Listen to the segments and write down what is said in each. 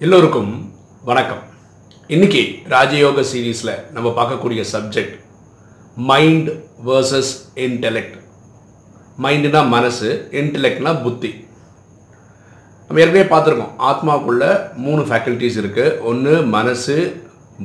எல்லோருக்கும் வணக்கம். இன்னைக்கு ராஜயோக சீரீஸில் நம்ம பார்க்கக்கூடிய சப்ஜெக்ட் மைண்ட் வேர்சஸ் இன்டெலெக்ட் மைண்டுனா மனசு இன்டெலெக்ட்னா புத்தி. நம்ம ஏற்கனவே பார்த்துருக்கோம். ஆத்மாவுக்குள்ள மூணு ஃபேக்கல்ட்டிஸ் இருக்குது ஒன்று மனசு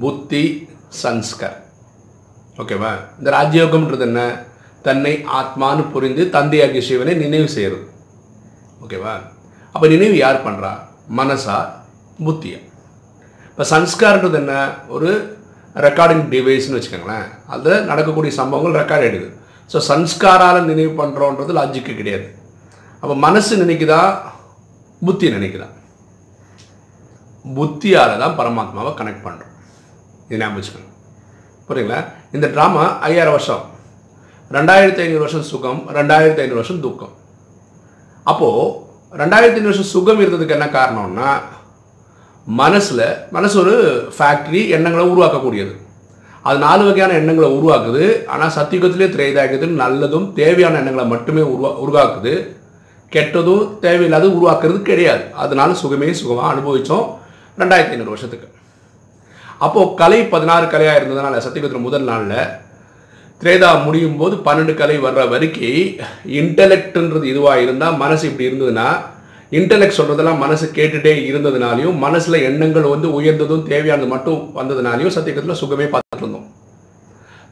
புத்தி சன்ஸ்கர் ஓகேவா இந்த ராஜயோகம்ன்றது என்ன? தன்னை ஆத்மான்னு புரிந்து தந்தையாகிய சிவனை நினைவு செய்கிறது ஓகேவா அப்போ நினைவு யார் பண்ணுறா மனசா முத்தியம். இப்போ சன்ஸ்கார்ன்றது என்ன? ஒரு ரெக்கார்டிங் டிவைஸ்னு வச்சுக்கோங்களேன். அதில் நடக்கக்கூடிய சம்பவங்கள் ரெக்கார்ட் ஆகிடுது ஸோ சன்ஸ்காரால் நினைவு பண்ணுறோன்றது லாஜிக்கு கிடையாது. அப்போ மனசு நினைக்குதா? புத்தி நினைக்குதா? புத்தியால் தான் பரமாத்மாவை கனெக்ட் பண்ணுறோம் இது ஞாபகம் வச்சுக்கோங்க புரியுங்களா இந்த ட்ராமா ஐயாயிரம் வருஷம். ரெண்டாயிரத்தி ஐநூறு வருஷம் சுகம் ரெண்டாயிரத்தி ஐநூறு வருஷம் துக்கம். அப்போது ரெண்டாயிரத்தி ஐநூறு வருஷம் சுகம் இருந்ததுக்கு என்ன காரணம்னா மனசில் மனசு ஒரு ஃபேக்ட்ரி எண்ணங்களை உருவாக்கக்கூடியது. அது நாலு வகையான எண்ணங்களை உருவாக்குது. ஆனால் சத்தியுகத்திலே திரைதாக்குது நல்லதும் தேவையான எண்ணங்களை மட்டுமே உருவா உருவாக்குது. கெட்டதும் தேவையில்லாத உருவாக்குறது கிடையாது. அதனால சுகமே சுகமாக அனுபவித்தோம் ரெண்டாயிரத்தி ஐநூறு வருஷத்துக்கு. அப்போது கலை பதினாறு கலையாக இருந்ததுனால சத்தியுகத்தில் முதல் நாளில் திரேதா முடியும் போது பன்னெண்டு கலை வர்ற வரைக்கும் இன்டலெக்ட்ன்றது இதுவாக இருந்தால் மனசு இப்படி இருந்ததுன்னா இன்டலெக்ட் சொல்கிறதெல்லாம் மனசு கேட்டுட்டே இருந்ததுனாலையும் மனசில் எண்ணங்கள் வந்து உயர்ந்ததும் தேவையானது மட்டும் வந்ததுனாலையும் சத்தியகத்தில் சுகமே பார்த்துட்டு இருந்தோம்.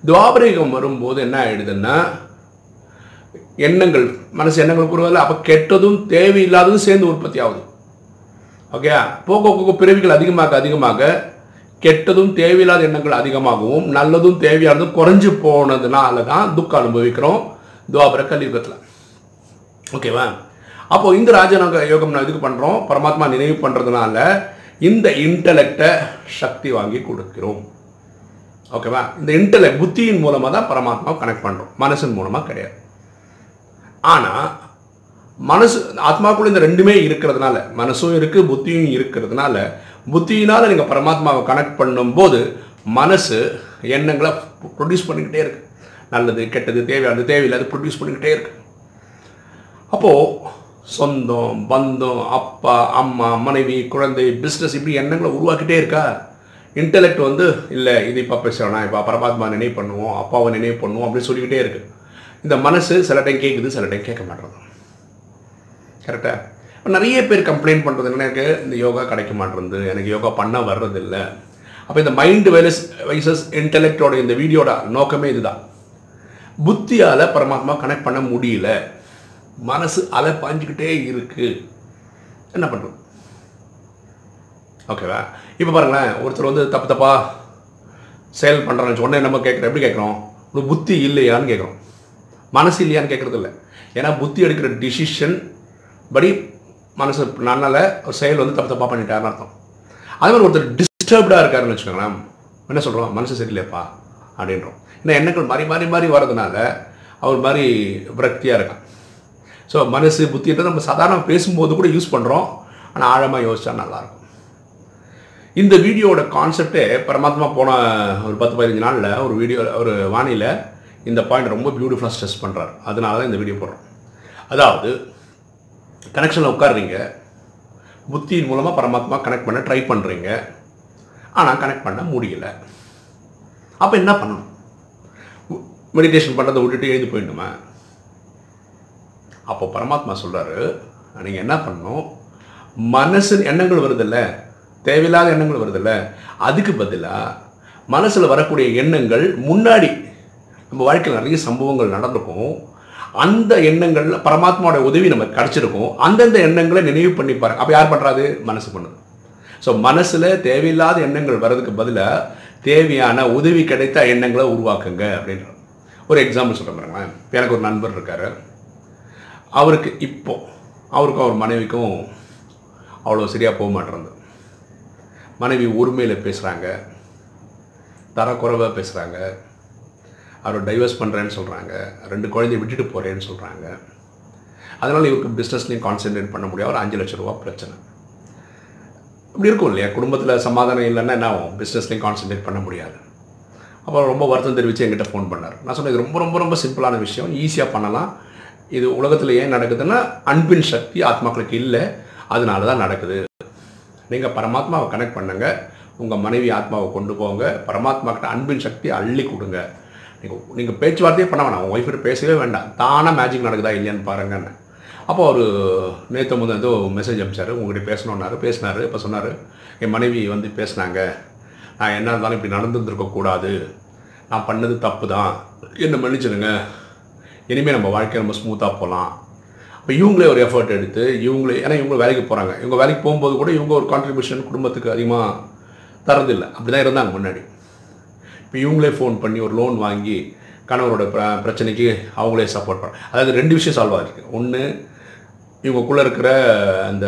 துவாபரிகம் வரும்போது என்ன ஆயிடுதுன்னா எண்ணங்கள் மனசு எண்ணங்கள் கூறுவதில்லை அப்போ கெட்டதும் தேவையில்லாததும் சேர்ந்து உற்பத்தி ஆகுது. ஓகே போக போக பிறவிகள் அதிகமாக அதிகமாக கெட்டதும் தேவையில்லாத எண்ணங்கள் அதிகமாகவும் நல்லதும் தேவையானதும் குறைஞ்சு போனதுனால தான் துக்கம் அனுபவிக்கிறோம் துவாபர கலியுகத்தில். ஓகேவா அப்போ இந்த ராஜநாக யோகம் நான் இதுக்கு பண்ணுறோம் பரமாத்மா நினைவு பண்ணுறதுனால இந்த இன்டலெக்டை சக்தி வாங்கி கொடுக்கிறோம். ஓகேவா இந்த இன்டலெக்ட் புத்தியின் மூலமாக தான் பரமாத்மாவை கனெக்ட் பண்ணுறோம் மனசின் மூலமாக கிடையாது. ஆனால் மனசு ஆத்மாக்குள்ள இந்த ரெண்டுமே இருக்கிறதுனால மனசும் இருக்குது புத்தியும் இருக்கிறதுனால புத்தியினால் நீங்கள் பரமாத்மாவை கனெக்ட் பண்ணும்போது மனசு எண்ணங்களை ப்ரொடியூஸ் பண்ணிக்கிட்டே இருக்கு. நல்லது கெட்டது தேவையானது தேவையில்லாது ப்ரொடியூஸ் பண்ணிக்கிட்டே இருக்கு. அப்போது சொந்தம் பந்தம் அப்பா அம்மா மனைவி குழந்தை பிஸ்னஸ் இப்படி எண்ணங்களை உருவாக்கிட்டே இருக்கா? இன்டெலெக்ட் வந்து இல்லை இது இப்போ பேசுகிறோம் இப்போ பரமாத்மா நினைவு பண்ணுவோம். அப்பாவை நினைவு பண்ணுவோம். அப்படின்னு சொல்லிக்கிட்டே இருக்கு. இந்த மனசு சில டைம் கேட்குது சில டைம் கேட்க மாட்டேறது கரெக்டாக நிறைய பேர் கம்ப்ளைண்ட் பண்ணுறது எனக்கு இந்த யோகா கிடைக்க மாட்டேறது எனக்கு யோகா பண்ண வர்றதில்ல. அப்போ இந்த மைண்டு வைலஸ் வைசஸ் இன்டலெக்டோட இந்த வீடியோட நோக்கமே இதுதான். புத்தியால் பரமாத்மா கனெக்ட் பண்ண முடியல. மனசு அலை பாஞ்சிக்கிட்டே இருக்கு. என்ன பண்ணுறது ஓகேவா இப்போ பாருங்களேன் ஒருத்தர் வந்து தப்பு தப்பா செயல் பண்ணுறான்னு உடனே நம்ம கேட்குறோம் எப்படி கேட்குறோம் ஒரு புத்தி இல்லையான்னு கேட்குறோம் மனசு இல்லையான்னு கேட்குறது இல்லை. ஏன்னா புத்தி எடுக்கிற டிசிஷன் படி மனசு நன்னால ஒரு செயல் வந்து தப்பு தப்பாக பண்ணிட்டாருன்னு அர்த்தம். அதே மாதிரி ஒருத்தர் டிஸ்டர்ப்டாக இருக்காருன்னு வச்சுக்கோங்களேன் என்ன சொல்கிறோம் மனசு சரியில்லையப்பா அப்படின்றோம். ஏன்னா எண்ணங்கள் மாறி மாறி மாறி வர்றதுனால அவர் மாதிரி விரக்தியாக இருக்கான். ஸோ மனசு புத்தின்றது நம்ம சாதாரண பேசும்போது கூட யூஸ் பண்ணுறோம் ஆனால் ஆழமாக யோசிச்சா நல்லாயிருக்கும் இந்த வீடியோட கான்செப்டே பரமாத்மா போன ஒரு பத்து பதினஞ்சு நாளில் ஒரு வீடியோ ஒரு வானியில் இந்த பாயிண்ட் ரொம்ப பியூட்டிஃபுல்லாக ஸ்ட்ரெஸ் பண்ணுறாரு அதனால தான் இந்த வீடியோ போடுறோம். அதாவது கனெக்ஷனில் உட்காடுறீங்க புத்தியின் மூலமாக பரமாத்மா கனெக்ட் பண்ண ட்ரை பண்ணுறீங்க ஆனால் கனெக்ட் பண்ண முடியல. அப்போ என்ன பண்ணணும்? மெடிடேஷன் பண்ணுறதை விட்டுட்டு எழுந்து போயிடணுமா? அப்போ பரமாத்மா சொல்கிறாரு நீங்கள் என்ன பண்ணணும்? மனசு எண்ணங்கள் வருதில்ல? தேவையில்லாத எண்ணங்கள் வருதில்ல? அதுக்கு பதிலாக மனசில் வரக்கூடிய எண்ணங்கள் முன்னாடி நம்ம வாழ்க்கையில் நிறைய சம்பவங்கள் நடந்திருக்கும். அந்த எண்ணங்களில் பரமாத்மாவோட உதவி நமக்கு கிடச்சிருக்கும். அந்தந்த எண்ணங்களை நினைவு பண்ணி பாரு. அப்போ யார் பண்ணுறாது மனசு பண்ணுது. ஸோ மனசில் தேவையில்லாத எண்ணங்கள் வர்றதுக்கு பதிலாக தேவையான உதவி கிடைத்த எண்ணங்களை உருவாக்குங்க அப்படின்ற ஒரு எக்ஸாம்பிள் சொல்கிறேன் பாருங்களேன். எனக்கு ஒரு நண்பர் இருக்கார். அவருக்கு இப்போ அவருக்கும் அவர் மனைவிக்கும் அவ்வளோ சரியாக போக மாட்டேறது மனைவி உரிமையில் பேசுகிறாங்க தரக்குறைவாக பேசுகிறாங்க அவர் டைவர்ஸ் பண்ணுறேன்னு சொல்கிறாங்க ரெண்டு குழந்தைய விட்டுட்டு போகிறேன்னு சொல்கிறாங்க அதனால் இவருக்கு பிஸ்னஸ்லேயும் கான்சென்ட்ரேட் பண்ண முடியாது ஒரு அஞ்சு லட்ச ரூபா பிரச்சனை. இப்படி இருக்கும் இல்லையா? குடும்பத்தில் சமாதானம் இல்லைன்னா என்ன ஆகும்? பிஸ்னஸ்லேயும் கான்சென்ட்ரேட் பண்ண முடியாது. அப்புறம் ரொம்ப வருத்தம் தெரிவித்து என்கிட்ட ஃபோன் பண்ணார். நான் சொன்னேன் இது ரொம்ப ரொம்ப ரொம்ப சிம்பிளான விஷயம். ஈஸியாக பண்ணலாம். இது உலகத்தில் ஏன் நடக்குதுன்னா அன்பின் சக்தி ஆத்மாக்களுக்கு இல்லை. அதனால தான் நடக்குது. நீங்கள் பரமாத்மாவை கனெக்ட் பண்ணுங்க. உங்கள் மனைவி ஆத்மாவை கொண்டு போங்க. பரமாத்மா கிட்ட அன்பின் சக்தியை அள்ளி கொடுங்க. நீங்கள் நீங்கள் பேச்சுவார்த்தையே பண்ண வேணாம். உங்கள் ஒய்ஃப்கிட்ட பேசவே வேண்டாம். தானாக மேஜிக் நடக்குதா இல்லையான்னு பாருங்கன்னு. அப்போ அவர் நேற்று முதல் ஏதோ மெசேஜ் அனுப்பிச்சார். உங்கள்கிட்ட பேசணுன்னாரு பேசினார். இப்போ சொன்னார் என் மனைவி வந்து பேசினாங்க. நான் என்ன இருந்தாலும் இப்படி நடந்துருந்துருக்கக்கூடாது நான் பண்ணது தப்பு தான் என்னை மன்னிச்சிடுங்க. இனிமேல் நம்ம வாழ்க்கை நம்ம ஸ்மூத்தாக போகலாம் இப்போ இவங்களே ஒரு எஃபர்ட் எடுத்து இவங்களே ஏன்னா இவங்க வேலைக்கு போகிறாங்க இவங்க வேலைக்கு போகும்போது கூட இவங்க ஒரு கான்ட்ரிபியூஷன் குடும்பத்துக்கு அதிகமாக தரதில்லை அப்படி தான் இருந்தாங்க முன்னாடி. இப்போ இவங்களே ஃபோன் பண்ணி ஒரு லோன் வாங்கி கணவரோட பிர பிரச்சனைக்கு அவங்களே சப்போர்ட் பண்ணுறாங்க அதாவது ரெண்டு விஷயம் சால்வ் ஆகிருக்கு ஒன்று இவங்கக்குள்ளே இருக்கிற அந்த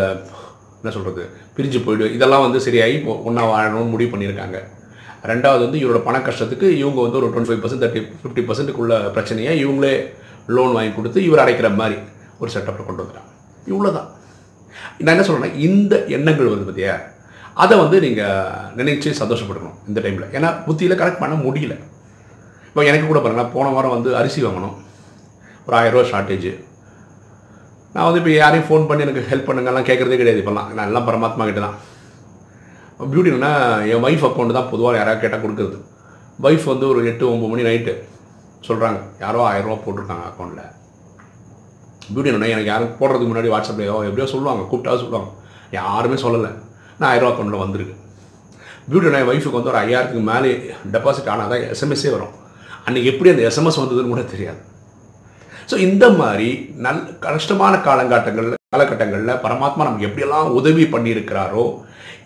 என்ன சொல்கிறது பிரிஞ்சு போயிடு இதெல்லாம் வந்து சரியாகி ஒன்றா வாழணும்னு முடிவு பண்ணியிருக்காங்க. ரெண்டாவது வந்து இவரோட பண கஷ்டத்துக்கு இவங்க வந்து ஒரு twenty five percent thirty fifty பர்சன்ட்டுக்குள்ள பிரச்சனையை இவங்களே லோன் வாங்கி கொடுத்து இவர் அடைக்கிற மாதிரி ஒரு செட்டப்பில் கொண்டு வந்துடுறாங்க இவ்வளோ தான் நான் என்ன சொல்கிறேன்னா இந்த எண்ணங்கள் வருது பார்த்தியா அதை வந்து நீங்கள் நினைச்சு சந்தோஷப்படணும் இந்த டைமில் ஏன்னா புத்தியில் கரெக்ட் பண்ண முடியல. இப்போ எனக்கு கூட பாருங்கள் போன வாரம் வந்து அரிசி வாங்கணும். ஒரு ஆயிரரூவா ஷார்ட்டேஜ் நான் வந்து இப்போ யாரையும் ஃபோன் பண்ணி எனக்கு ஹெல்ப் பண்ணுங்கலாம் கேட்குறதே கிடையாது இப்போல்லாம். நான் எல்லாம் பரமாத்மா கிட்ட தான். பியூட்டி என் ஒய்ஃப் அக்கௌண்ட் தான் பொதுவாக யாராவது கேட்டால் கொடுக்குறது. ஒய்ஃப் வந்து ஒரு எட்டு ஒம்பது மணி நைட்டு சொல்கிறாங்க யாரோ ஆயிரரூவா போட்டிருக்காங்க அக்கௌண்ட்டில் பியூட்டி என்ன எனக்கு யாரும் போடுறதுக்கு முன்னாடி வாட்ஸ்அப்லையோ எப்படியோ சொல்லுவாங்க கூப்பிட்டா சொல்லுவாங்க. யாருமே சொல்லலை. நான் ஆயிரரூவா அக்கௌண்ட்டில் வந்திருக்கு. பியூட்டி என் ஒய்ஃபுக்கு வந்து ஒரு ஐயாயிரத்துக்கு மேலே டெபாசிட் ஆனால் தான் எஸ்எம்எஸ்ஸே வரும். அன்றைக்கி எப்படி அந்த எஸ்எம்எஸ் வந்ததுன்னு கூட தெரியாது. ஸோ இந்த மாதிரி நல் கஷ்டமான காலங்காட்டங்களில் காலகட்டங்களில் பரமாத்மா நமக்கு எப்படியெல்லாம் உதவி பண்ணியிருக்கிறாரோ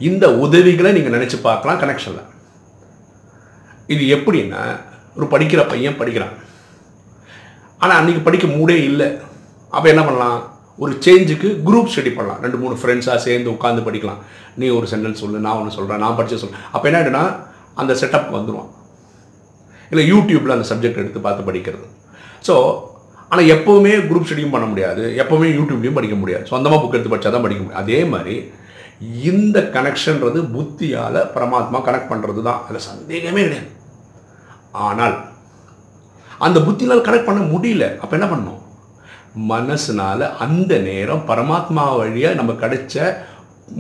இந்த உதவிகளை நீங்கள் நினச்சி பார்க்கலாம் கனெக்ஷனில் இது எப்படின்னா ஒரு படிக்கிற பையன் படிக்கிறான். ஆனால் அன்றைக்கி படிக்க மூடே இல்லை. அப்போ என்ன பண்ணலாம்? ஒரு சேஞ்சுக்கு குரூப் ஸ்டடி பண்ணலாம். ரெண்டு மூணு ஃப்ரெண்ட்ஸாக சேர்ந்து உட்காந்து படிக்கலாம். நீ ஒரு சென்டென்ஸ் சொல்லு நான் ஒன்று சொல்கிறேன் நான் படித்து சொல்கிறேன் அப்போ என்ன ஆகிடுனா அந்த செட்டப் வந்துடுவான் இல்லை யூடியூப்பில் அந்த சப்ஜெக்ட் எடுத்து பார்த்து படிக்கிறது. ஸோ ஆனால் எப்போவுமே குரூப் ஸ்டடியும் பண்ண முடியாது. எப்போவுமே யூடியூப்லேயும் படிக்க முடியாது. சொந்தமாக புக் எடுத்து படித்தா தான் படிக்க முடியும். அதே மாதிரி இந்த கனெக்ஷன்றது புத்தியால் பரமாத்மா கனெக்ட் பண்ணுறது தான் அதில் சந்தேகமே கிடையாது. ஆனால் அந்த புத்தினால் கனெக்ட் பண்ண முடியல. அப்போ என்ன பண்ணோம் மனசுனால அந்த நேரம் பரமாத்மா வழியாக நம்ம கிடைச்ச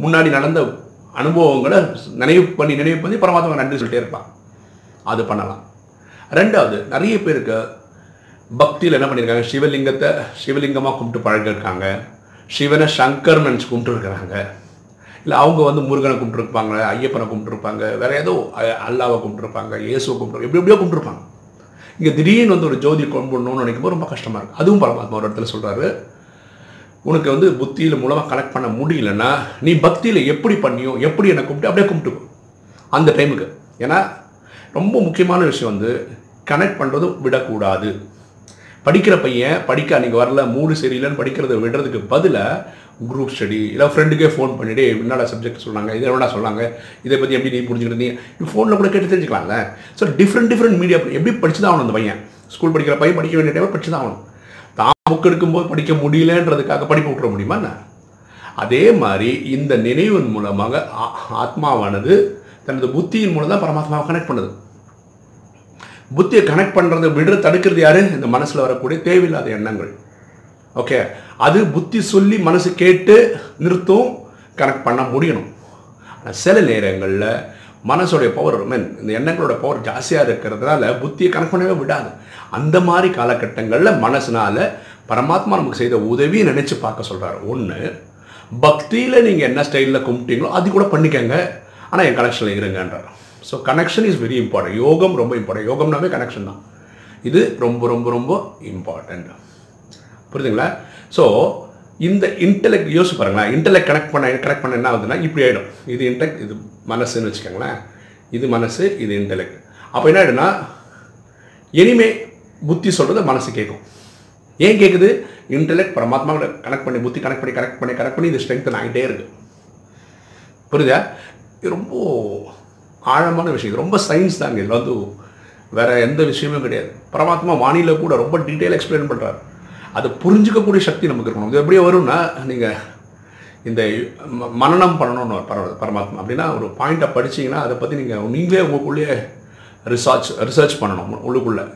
முன்னாடி நடந்த அனுபவங்களை நினைவு பண்ணி நினைவு பண்ணி பரமாத்மா நன்றி சொல்லிட்டே இருப்பான். அது பண்ணலாம். ரெண்டாவது நிறைய பேருக்கு பக்தியில் என்ன பண்ணியிருக்காங்க சிவலிங்கத்தை சிவலிங்கமாக கும்பிட்டு பழகிருக்காங்க சிவனை சங்கர்மன்ஸ் கும்பிட்டு கும்பிட்டுருக்குறாங்க இல்லை அவங்க வந்து முருகனை கும்பிட்டுருப்பாங்க ஐயப்பனை கும்பிட்டுருப்பாங்க வேறு ஏதோ அல்லாவை கும்பிட்டுருப்பாங்க இயேசுவை கும்பிட்டு எப்படி எப்படியோ கும்பிட்டுருப்பாங்க. இங்கே திடீர்னு வந்து ஒரு ஜோதி கும்பிடணும்னு நினைக்கும் போது ரொம்ப கஷ்டமாக இருக்குது அதுவும் பரமாத்மா ஒரு இடத்துல சொல்கிறாரு உனக்கு வந்து புத்தியில் மூலமாக கனெக்ட் பண்ண முடியலன்னா நீ பக்தியில் எப்படி பண்ணியோ எப்படி என்னை கும்பிட்டு அப்படியே கும்பிட்டுக்கோ. அந்த டைமுக்கு ஏன்னா ரொம்ப முக்கியமான விஷயம் வந்து கனெக்ட் பண்ணுறதும் விடக்கூடாது. படிக்கிற பையன் படிக்க அன்றைக்கி வரல மூடு சரியில்லைன்னு படிக்கிறத விடுறதுக்கு பதிலாக குரூப் ஸ்டடி இல்லை ஃப்ரெண்டுக்கே ஃபோன் பண்ணிட்டு என்னடா சப்ஜெக்ட் சொன்னாங்க இதை என்னடா சொன்னாங்க இதை பற்றி எப்படி நீ புரிஞ்சுக்கிட்டு நீ ஃபோனில் கூட கேட்டு தெரிஞ்சுக்கலாம்ல. ஸோ டிஃப்ரெண்ட் டிஃப்ரெண்ட் மீடியா எப்படி படிச்சு தான் ஆகணும் அந்த பையன்? ஸ்கூல் படிக்கிற பையன் படிக்க வேண்டிய டைம் படிச்சு தான் ஆகணும். தான் புக் எடுக்கும்போது படிக்க முடியலன்றதுக்காக படிப்பு விட்டுற முடியுமா என்ன? அதே மாதிரி இந்த நினைவின் மூலமாக ஆ- ஆத்மாவானது தனது புத்தியின் மூலம் தான் பரமாத்மாவை கனெக்ட் பண்ணுது. புத்தியை கனெக்ட் பண்ணுறது விடுற தடுக்கிறது யாரு? இந்த மனசில் வரக்கூடிய தேவையில்லாத எண்ணங்கள். ஓகே அது புத்தி சொல்லி மனசு கேட்டு நிறுத்தும் கனெக்ட் பண்ண முடியணும். ஆனால் சில நேரங்களில் மனசோடைய பவர் மீன் இந்த எண்ணங்களோட பவர் ஜாஸ்தியாக இருக்கிறதுனால புத்தியை கனெக்ட் பண்ணவே விடாது. அந்த மாதிரி காலகட்டங்களில் மனசுனால பரமாத்மா நமக்கு செய்த உதவியை நினச்சி பார்க்க சொல்கிறாரு ஒன்று பக்தியில் நீங்கள் என்ன ஸ்டைலில் கும்பிட்டீங்களோ அது கூட பண்ணிக்கங்க. ஆனால் என் கனெக்ஷனில் இருங்கன்றார். So connection is very important யோகம் ரொம்ப இம்பார்ட்டன்ட் யோகம்னாவே கனெக்ஷன் தான். இது ரொம்ப ரொம்ப ரொம்ப இம்பார்ட்டண்ட் புரியுதுங்களா? ஸோ இந்த இன்டெலெக்ட் யோசிச்சு பாருங்களேன். இன்டெலெக்ட் கனெக்ட் பண்ண கனெக்ட் பண்ண என்ன ஆகுதுன்னா இப்படி ஆகிடும் இது இன்டெக்ட் இது மனசுன்னு வச்சுக்கோங்களேன். இது மனசு இது இன்டெலெக்ட் அப்போ என்ன ஆகிடும்னா இனிமே புத்தி சொல்கிறத மனசு கேட்கும். ஏன் கேட்குது இன்டெலெக்ட் பரமாத்மாவோட கனெக்ட் பண்ணி புத்தி கனெக்ட் பண்ணி கனெக்ட் பண்ணி கனெக்ட் பண்ணி இது ஸ்ட்ரென்த் ஆகிட்டே இருக்குது புரியுதா? ரொம்ப ஆழமான விஷயம். இது ரொம்ப சயின்ஸ் தாங்க இதில் வந்து வேறு எந்த விஷயமும் கிடையாது. பரமாத்மா வானிலை கூட ரொம்ப டீட்டெயில் எக்ஸ்பிளைன் பண்ணுறாரு அதை புரிஞ்சுக்கக்கூடிய சக்தி நமக்கு இருக்கணும். இது எப்படி வரும்னா நீங்கள் இந்த ம- பண்ணணும்னு ஒரு பர பரமாத்மா அப்படின்னா ஒரு பாயிண்ட்டை படிச்சீங்கன்னா அதை பற்றி நீங்கள் நீங்களே உங்களுக்குள்ளேயே ரிசர்ச் ரிசர்ச் பண்ணணும் உள்ளுக்குள்ளே.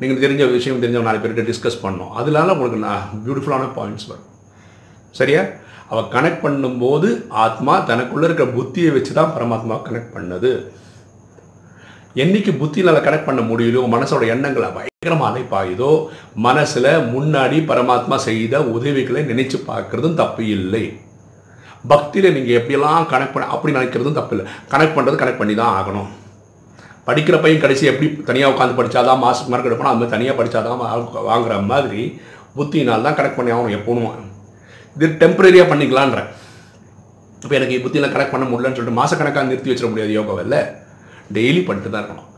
நீங்கள் தெரிஞ்ச விஷயம் தெரிஞ்ச நாலு பேர்கிட்ட டிஸ்கஸ் பண்ணணும். அதனால உங்களுக்கு நான் பியூட்டிஃபுல்லான பாயிண்ட்ஸ் வரும். சரியா? அவள் கனெக்ட் பண்ணும்போது ஆத்மா தனக்குள்ள இருக்கிற புத்தியை வச்சு தான் பரமாத்மா கனெக்ட் பண்ணது. என்னைக்கு புத்தினால கனெக்ட் பண்ண முடியலையோ மனசோட எண்ணங்களை பயங்கரமாக அலைப்பாயுதோ மனசில் முன்னாடி பரமாத்மா செய்த உதவிகளை நினைச்சு பார்க்கறதும் தப்பு இல்லை. பக்தியில் நீங்கள் எப்படியெல்லாம் கனெக்ட் பண்ண அப்படி நினைக்கிறதும் தப்பு இல்லை. கனெக்ட் பண்ணுறது கனெக்ட் பண்ணி தான் ஆகணும். படிக்கிற பையன் கடைசி எப்படி தனியாக உட்காந்து படித்தாதான் மாஸ்க் மார்க் எடுப்பணும் அது மாதிரி தனியாக படித்தாதான் வாங்குற மாதிரி புத்தினால் தான் கனெக்ட் பண்ணி ஆகணும் எப்போவும். இது டெம்பரரியாக பண்ணிக்கலான்ற இப்போ எனக்கு புத்தியில் கனெக்ட் பண்ண முடியலன்னு சொல்லிட்டு மாதக்கணக்காக நிறுத்தி வச்சிட முடியாது யோகாவில் டெய்லி பண்ணிட்டு தான் இருக்கணும்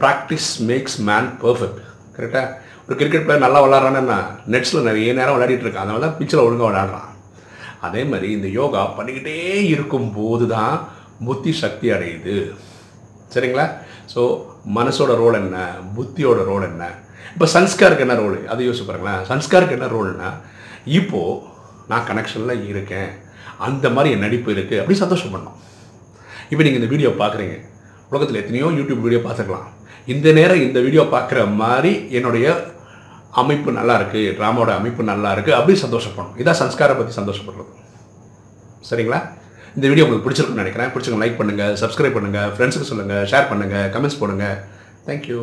ப்ராக்டிஸ் மேக்ஸ் மேன் பர்ஃபெக்ட் கரெக்டாக ஒரு கிரிக்கெட் பிளேயர் நல்லா விளாட்றான்னு நெட்ஸில் நிறைய நேரம் விளையாடிட்டு இருக்கான். அதனால தான் பிச்சில் ஒழுங்காக விளையாடுறான். அதே மாதிரி இந்த யோகா பண்ணிக்கிட்டே இருக்கும்போது தான் புத்தி சக்தி அடையுது. சரிங்களா? ஸோ மனசோட ரோல் என்ன? புத்தியோட ரோல் என்ன? இப்போ சன்ஸ்காருக்கு என்ன ரோல் அதை யோசிச்சு பாருங்களேன். சன்ஸ்காருக்கு என்ன ரோல்னா இப்போது நான் கனெக்ஷனில் இருக்கேன். அந்த மாதிரி என் நடிப்பு இருக்குது அப்படி சந்தோஷம் பண்ணோம். இப்போ நீங்கள் இந்த வீடியோ பார்க்குறீங்க. உலகத்தில் எத்தனையோ யூடியூப் வீடியோ பார்த்துக்கலாம் இந்த நேரம் இந்த வீடியோ பார்க்குற மாதிரி என்னுடைய அமைப்பு நல்லா இருக்குது ட்ராமாவோட அமைப்பு நல்லா இருக்குது அப்படி சந்தோஷப்படணும் இதான் சன்ஸ்காரை பற்றி சந்தோஷப்படுறது. சரிங்களா? இந்த வீடியோ உங்களுக்கு பிடிச்சிருக்குன்னு நினைக்கிறேன். பிடிச்சிருங்க லைக் பண்ணுங்கள் சப்ஸ்கிரைப் பண்ணுங்கள் ஃப்ரெண்ட்ஸுக்கு சொல்லுங்கள் ஷேர் பண்ணுங்கள் கமெண்ட்ஸ் போடுங்க. தேங்க்யூ